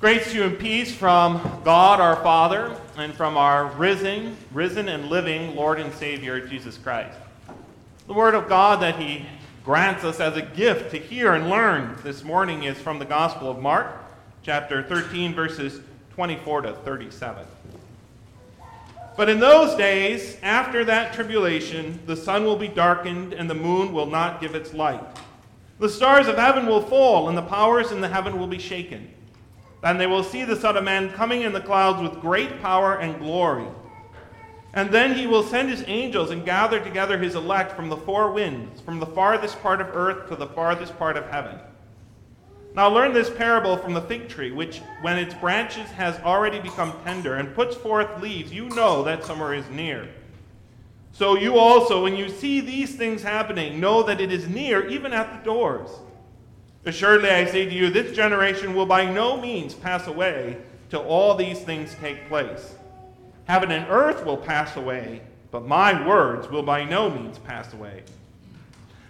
Grace to you and peace from God our Father and from our risen, risen and living Lord and Savior Jesus Christ. The word of God that he grants us as a gift to hear and learn this morning is from the Gospel of Mark, chapter 13, verses 24 to 37. But in those days, after that tribulation, the sun will be darkened and the moon will not give its light. The stars of heaven will fall and the powers in the heaven will be shaken. Then they will see the Son of Man coming in the clouds with great power and glory. And then he will send his angels and gather together his elect from the four winds, from the farthest part of earth to the farthest part of heaven. Now learn this parable from the fig tree, which, when its branches has already become tender and puts forth leaves, you know that summer is near. So you also, when you see these things happening, know that it is near, even at the doors. Assuredly, I say to you, this generation will by no means pass away till all these things take place. Heaven and earth will pass away, but my words will by no means pass away.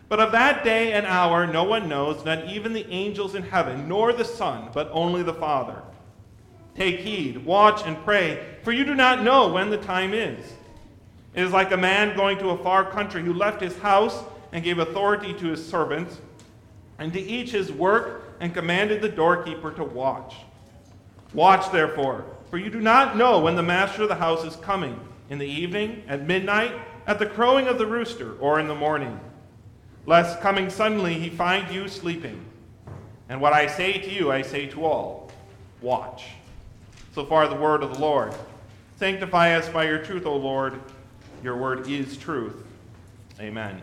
But of that day and hour no one knows, not even the angels in heaven, nor the Son, but only the Father. Take heed, watch, and pray, for you do not know when the time is. It is like a man going to a far country who left his house and gave authority to his servants and to each his work, and commanded the doorkeeper to watch. Watch, therefore, for you do not know when the master of the house is coming in the evening, at midnight, at the crowing of the rooster, or in the morning, lest coming suddenly he find you sleeping. And what I say to you, I say to all watch. So far, the word of the Lord. Sanctify us by your truth, O Lord. Your word is truth. Amen.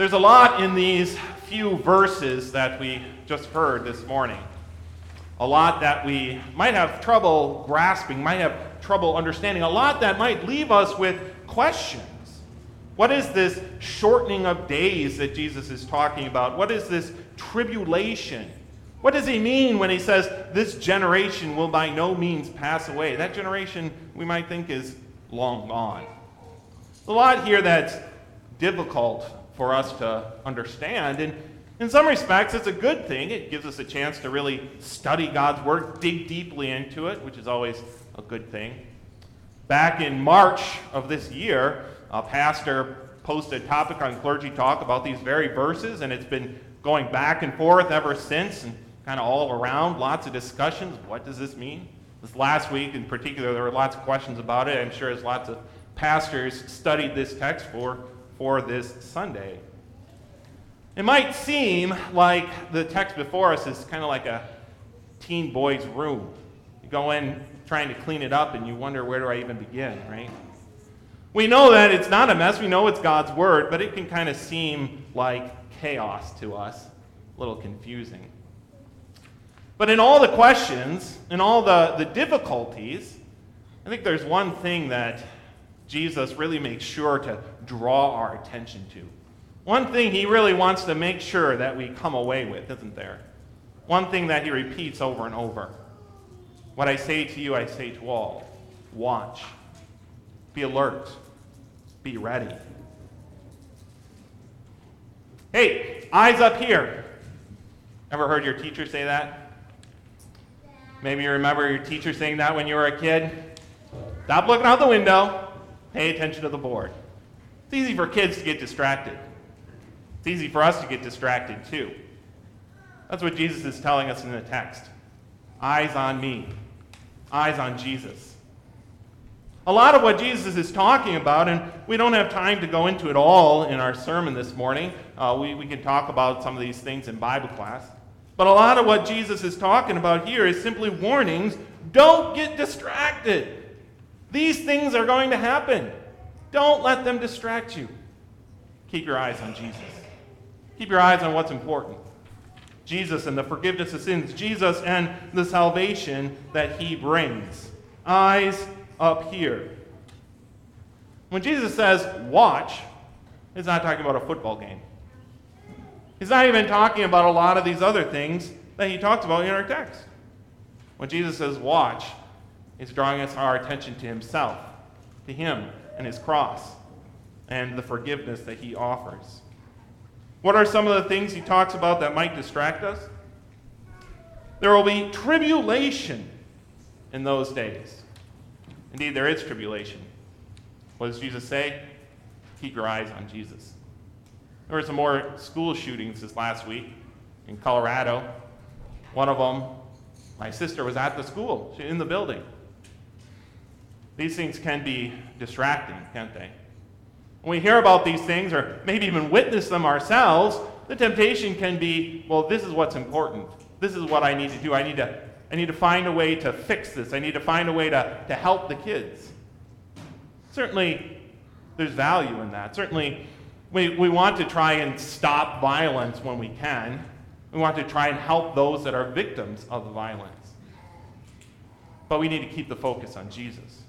There's a lot in these few verses that we just heard this morning. A lot that we might have trouble grasping, might have trouble understanding, a lot that might leave us with questions. What is this shortening of days that Jesus is talking about? What is this tribulation? What does he mean when he says this generation will by no means pass away? That generation we might think is long gone. a lot here that's difficult for us to understand. And in some respects, it's a good thing. It gives us a chance to really study God's Word, dig deeply into it, which is always a good thing. Back in March of this year, a pastor posted a topic on Clergy Talk about these very verses, and it's been going back and forth ever since, and kind of all around. Lots of discussions. What does this mean? This last week, in particular, there were lots of questions about it. I'm sure as lots of pastors studied this text for for this Sunday. It might seem like the text before us is kind of like a teen boy's room. You go in trying to clean it up and you wonder where do I even begin, right? We know that it's not a mess. We know it's God's word, but it can kind of seem like chaos to us, a little confusing. But in all the questions, in all the, the difficulties, I think there's one thing that Jesus really makes sure to draw our attention to. One thing he really wants to make sure that we come away with, isn't there? One thing that he repeats over and over. What I say to you, I say to all watch, be alert, be ready. Hey, eyes up here. Ever heard your teacher say that? Maybe you remember your teacher saying that when you were a kid. Stop looking out the window. Pay attention to the board. It's easy for kids to get distracted. It's easy for us to get distracted too. That's what Jesus is telling us in the text. Eyes on me. Eyes on Jesus. A lot of what Jesus is talking about, and we don't have time to go into it all in our sermon this morning. Uh, we, we can talk about some of these things in Bible class. But a lot of what Jesus is talking about here is simply warnings don't get distracted. These things are going to happen. Don't let them distract you. Keep your eyes on Jesus. Keep your eyes on what's important Jesus and the forgiveness of sins, Jesus and the salvation that he brings. Eyes up here. When Jesus says watch, he's not talking about a football game. He's not even talking about a lot of these other things that he talks about in our text. When Jesus says watch, He's drawing us our attention to himself, to him and his cross, and the forgiveness that he offers. What are some of the things he talks about that might distract us? There will be tribulation in those days. Indeed, there is tribulation. What does Jesus say? Keep your eyes on Jesus. There were some more school shootings this last week in Colorado. One of them, my sister was at the school, in the building. These things can be distracting, can't they? When we hear about these things, or maybe even witness them ourselves, the temptation can be, well, this is what's important. This is what I need to do. I need to, I need to find a way to fix this. I need to find a way to, to help the kids. Certainly, there's value in that. Certainly, we, we want to try and stop violence when we can. We want to try and help those that are victims of the violence. But we need to keep the focus on Jesus.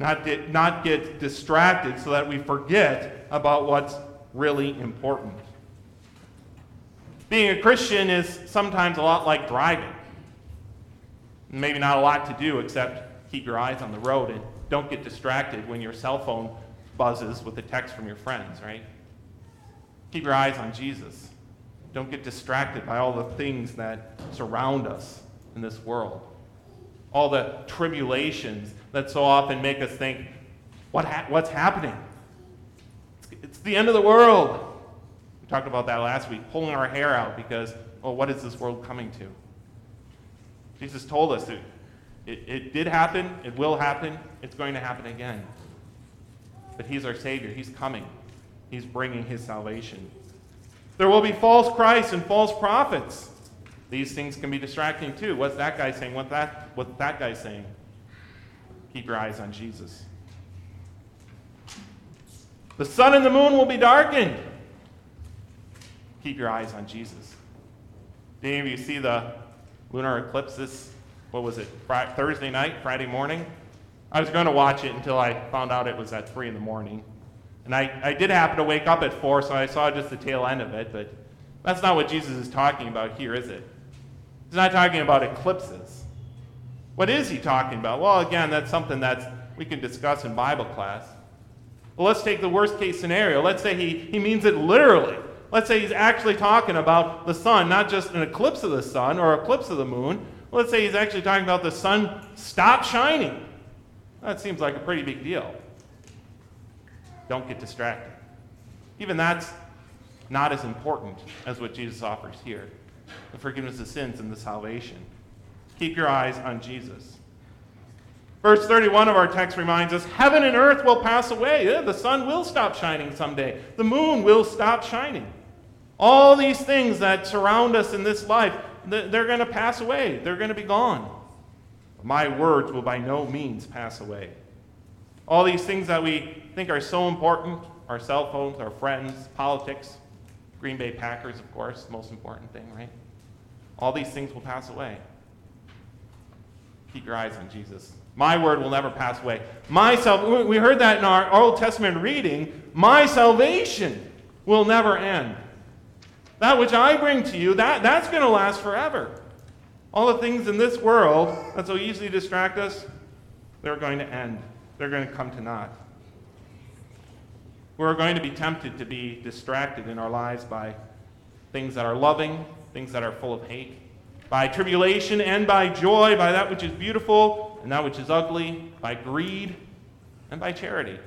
Not get, not get distracted so that we forget about what's really important. Being a Christian is sometimes a lot like driving. Maybe not a lot to do except keep your eyes on the road and don't get distracted when your cell phone buzzes with a text from your friends, right? Keep your eyes on Jesus. Don't get distracted by all the things that surround us in this world. All the tribulations that so often make us think, what ha- what's happening? It's, it's the end of the world. We talked about that last week, pulling our hair out because, oh, what is this world coming to? Jesus told us it, it, it did happen, it will happen, it's going to happen again. But He's our Savior, He's coming, He's bringing His salvation. There will be false Christs and false prophets. These things can be distracting too. What's that guy saying? What that what that guy saying? Keep your eyes on Jesus. The sun and the moon will be darkened. Keep your eyes on Jesus. Did any of you see the lunar eclipse this, what was it, Friday, Thursday night, Friday morning? I was going to watch it until I found out it was at 3 in the morning. And I, I did happen to wake up at 4, so I saw just the tail end of it, but that's not what Jesus is talking about here, is it? He's not talking about eclipses. What is he talking about? Well, again, that's something that we can discuss in Bible class. Well, let's take the worst case scenario. Let's say he, he means it literally. Let's say he's actually talking about the sun, not just an eclipse of the sun or eclipse of the moon. Let's say he's actually talking about the sun stop shining. That seems like a pretty big deal. Don't get distracted. Even that's not as important as what Jesus offers here the forgiveness of sins and the salvation. Keep your eyes on Jesus. Verse 31 of our text reminds us heaven and earth will pass away. Yeah, the sun will stop shining someday, the moon will stop shining. All these things that surround us in this life, they're going to pass away, they're going to be gone. My words will by no means pass away. All these things that we think are so important our cell phones, our friends, politics, Green Bay Packers, of course, the most important thing, right? All these things will pass away. Keep your eyes on Jesus. My word will never pass away. My we heard that in our Old Testament reading. My salvation will never end. That which I bring to you, that, that's going to last forever. All the things in this world that so easily distract us, they're going to end. They're going to come to naught. We're going to be tempted to be distracted in our lives by things that are loving, things that are full of hate, by tribulation and by joy, by that which is beautiful and that which is ugly, by greed and by charity.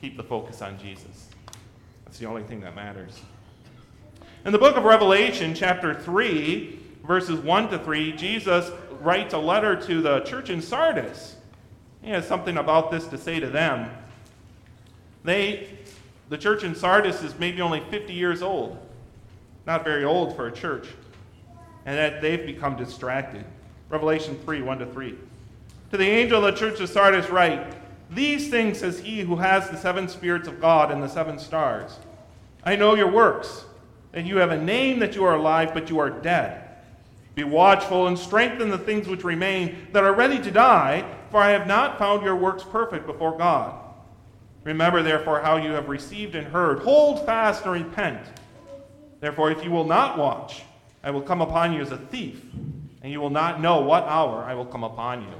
Keep the focus on Jesus. That's the only thing that matters. In the book of Revelation, chapter 3, verses 1 to 3, Jesus writes a letter to the church in Sardis. He has something about this to say to them. They, the church in Sardis is maybe only 50 years old, not very old for a church, and that they've become distracted. Revelation 3 1 to 3. To the angel of the church of Sardis, write, These things says he who has the seven spirits of God and the seven stars. I know your works, and you have a name that you are alive, but you are dead. Be watchful and strengthen the things which remain that are ready to die, for I have not found your works perfect before God. Remember, therefore, how you have received and heard. Hold fast and repent. Therefore, if you will not watch, I will come upon you as a thief, and you will not know what hour I will come upon you.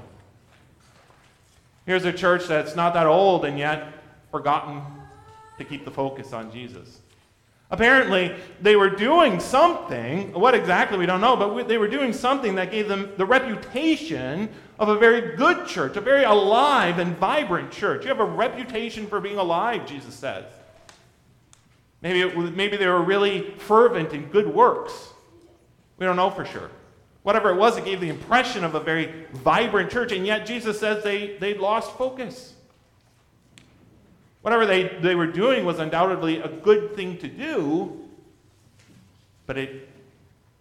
Here's a church that's not that old and yet forgotten to keep the focus on Jesus. Apparently, they were doing something, what exactly we don't know, but they were doing something that gave them the reputation of a very good church, a very alive and vibrant church. You have a reputation for being alive, Jesus says. Maybe, it, maybe they were really fervent in good works. We don't know for sure. Whatever it was, it gave the impression of a very vibrant church, and yet Jesus says they, they lost focus. Whatever they, they were doing was undoubtedly a good thing to do, but it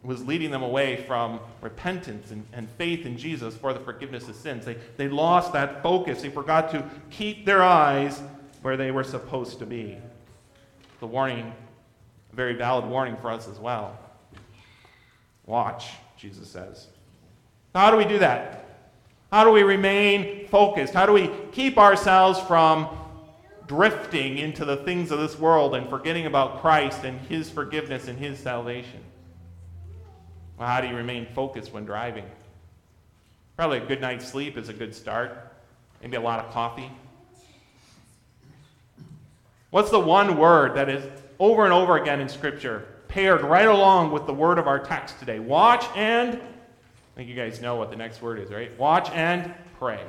was leading them away from repentance and, and faith in Jesus for the forgiveness of sins. They, they lost that focus. They forgot to keep their eyes where they were supposed to be. The warning, a very valid warning for us as well. Watch, Jesus says. How do we do that? How do we remain focused? How do we keep ourselves from drifting into the things of this world and forgetting about Christ and His forgiveness and His salvation? Well, how do you remain focused when driving? Probably a good night's sleep is a good start. Maybe a lot of coffee. What's the one word that is over and over again in Scripture, paired right along with the word of our text today? Watch and, I think you guys know what the next word is, right? Watch and pray.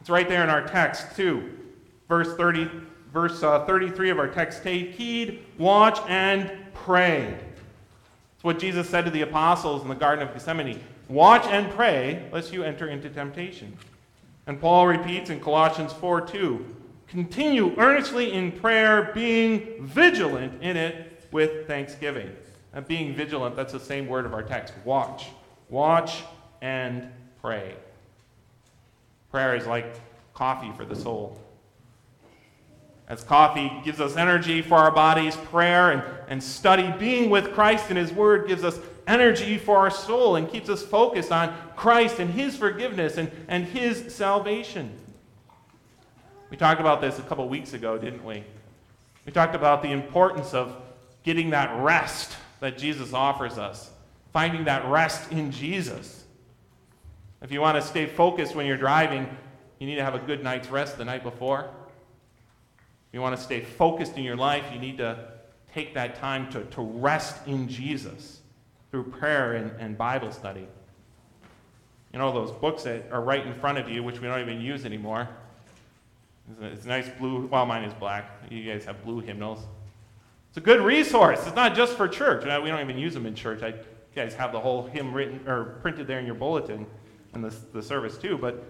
It's right there in our text, too. Verse 30, verse uh, 33 of our text take heed, watch, and pray. It's what Jesus said to the apostles in the Garden of Gethsemane Watch and pray, lest you enter into temptation. And Paul repeats in Colossians 4 2 Continue earnestly in prayer, being vigilant in it with thanksgiving. And being vigilant, that's the same word of our text. Watch. Watch and pray. Prayer is like coffee for the soul. As coffee gives us energy for our bodies, prayer and, and study, being with Christ and His Word gives us energy for our soul and keeps us focused on Christ and His forgiveness and, and His salvation. We talked about this a couple weeks ago, didn't we? We talked about the importance of getting that rest that Jesus offers us, finding that rest in Jesus. If you want to stay focused when you're driving, you need to have a good night's rest the night before If you want to stay focused in your life, you need to take that time to, to rest in Jesus through prayer and, and Bible study. You know, those books that are right in front of you, which we don't even use anymore. It's a nice blue, well, mine is black. You guys have blue hymnals. It's a good resource. It's not just for church. We don't even use them in church. I, you guys have the whole hymn written or printed there in your bulletin and the, the service too. But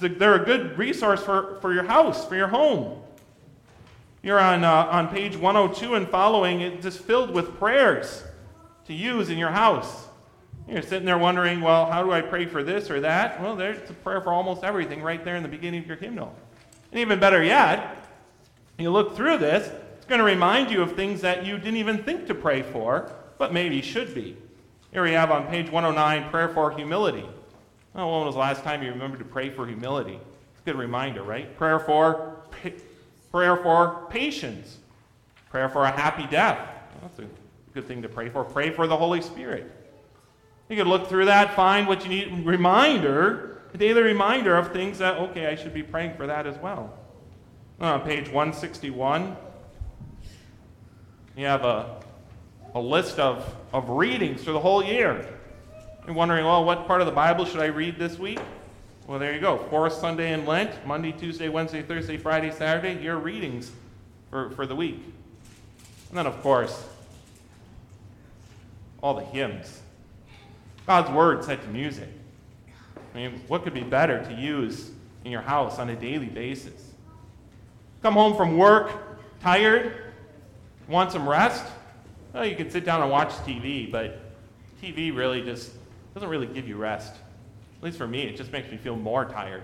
a, they're a good resource for, for your house, for your home. You're on, uh, on page 102 and following, it's just filled with prayers to use in your house. You're sitting there wondering, well, how do I pray for this or that? Well, there's a prayer for almost everything right there in the beginning of your hymnal. And even better yet, you look through this, going to remind you of things that you didn't even think to pray for, but maybe should be. Here we have on page 109 prayer for humility. Well, when was the last time you remembered to pray for humility? It's a good reminder, right? Prayer for Prayer for patience. Prayer for a happy death. That's a good thing to pray for. Pray for the Holy Spirit. You could look through that, find what you need, reminder, a daily reminder of things that, okay, I should be praying for that as well. On page 161, you have a, a list of, of readings for the whole year. You're wondering, well, what part of the Bible should I read this week? Well, there you go. Fourth Sunday in Lent, Monday, Tuesday, Wednesday, Thursday, Friday, Saturday, your readings for, for the week. And then, of course, all the hymns. God's Word set to music. I mean, what could be better to use in your house on a daily basis? Come home from work, tired, want some rest? Well, you can sit down and watch TV, but TV really just doesn't really give you rest. At least for me, it just makes me feel more tired.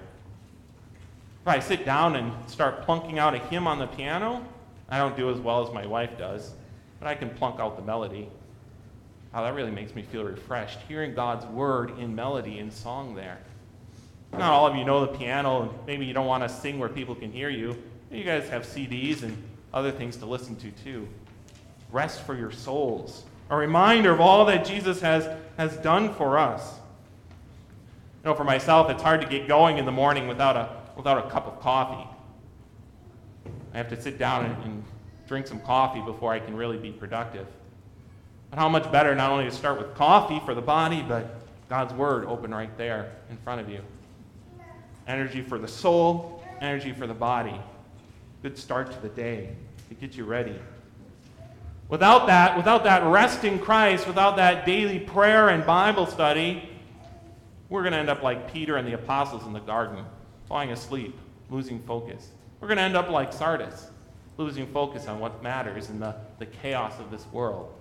If I sit down and start plunking out a hymn on the piano, I don't do as well as my wife does, but I can plunk out the melody. Oh, that really makes me feel refreshed, hearing God's word in melody and song there. Not all of you know the piano, and maybe you don't want to sing where people can hear you. You guys have CDs and other things to listen to too. Rest for your souls. A reminder of all that Jesus has, has done for us. You know, for myself, it's hard to get going in the morning without a, without a cup of coffee. I have to sit down and, and drink some coffee before I can really be productive. But how much better not only to start with coffee for the body, but God's Word open right there in front of you. Energy for the soul, energy for the body. Good start to the day to get you ready. Without that, without that rest in Christ, without that daily prayer and Bible study, we're going to end up like Peter and the apostles in the garden, falling asleep, losing focus. We're going to end up like Sardis, losing focus on what matters in the, the chaos of this world.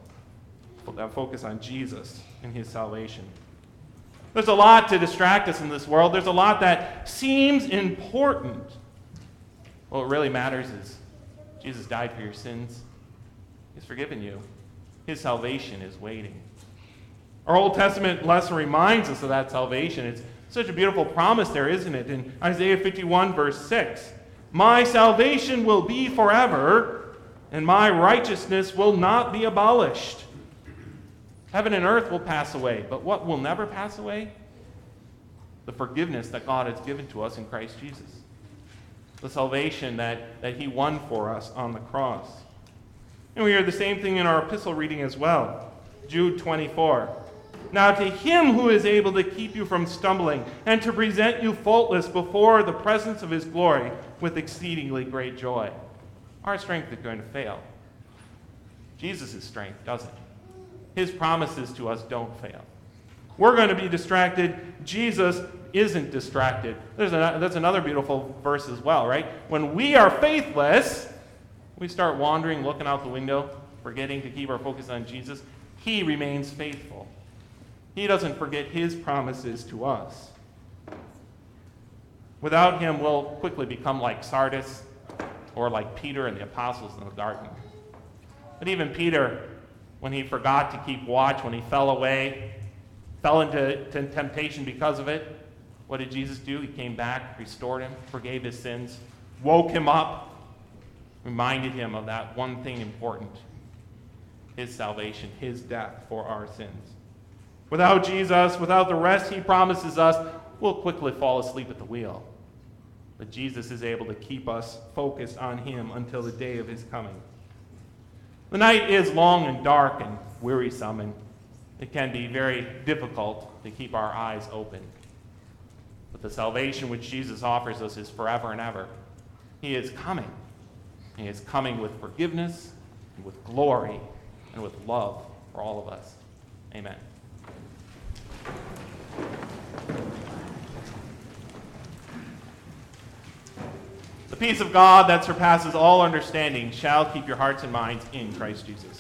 That uh, focus on Jesus and his salvation. There's a lot to distract us in this world. There's a lot that seems important. What really matters is Jesus died for your sins. He's forgiven you. His salvation is waiting. Our Old Testament lesson reminds us of that salvation. It's such a beautiful promise there, isn't it? In Isaiah 51, verse 6 My salvation will be forever, and my righteousness will not be abolished. Heaven and earth will pass away, but what will never pass away? The forgiveness that God has given to us in Christ Jesus. The salvation that, that He won for us on the cross. And we hear the same thing in our epistle reading as well. Jude 24. Now, to him who is able to keep you from stumbling and to present you faultless before the presence of his glory with exceedingly great joy. Our strength is going to fail. Jesus' strength doesn't. His promises to us don't fail. We're going to be distracted. Jesus isn't distracted. There's that's another beautiful verse as well, right? When we are faithless, we start wandering, looking out the window, forgetting to keep our focus on Jesus. He remains faithful. He doesn't forget his promises to us. Without him, we'll quickly become like Sardis or like Peter and the apostles in the garden. But even Peter, when he forgot to keep watch, when he fell away, fell into temptation because of it, what did Jesus do? He came back, restored him, forgave his sins, woke him up, reminded him of that one thing important his salvation, his death for our sins. Without Jesus, without the rest he promises us, we'll quickly fall asleep at the wheel. But Jesus is able to keep us focused on him until the day of his coming. The night is long and dark and wearisome, and it can be very difficult to keep our eyes open. But the salvation which Jesus offers us is forever and ever. He is coming. He is coming with forgiveness and with glory and with love for all of us. Amen. The peace of God that surpasses all understanding shall keep your hearts and minds in Christ Jesus.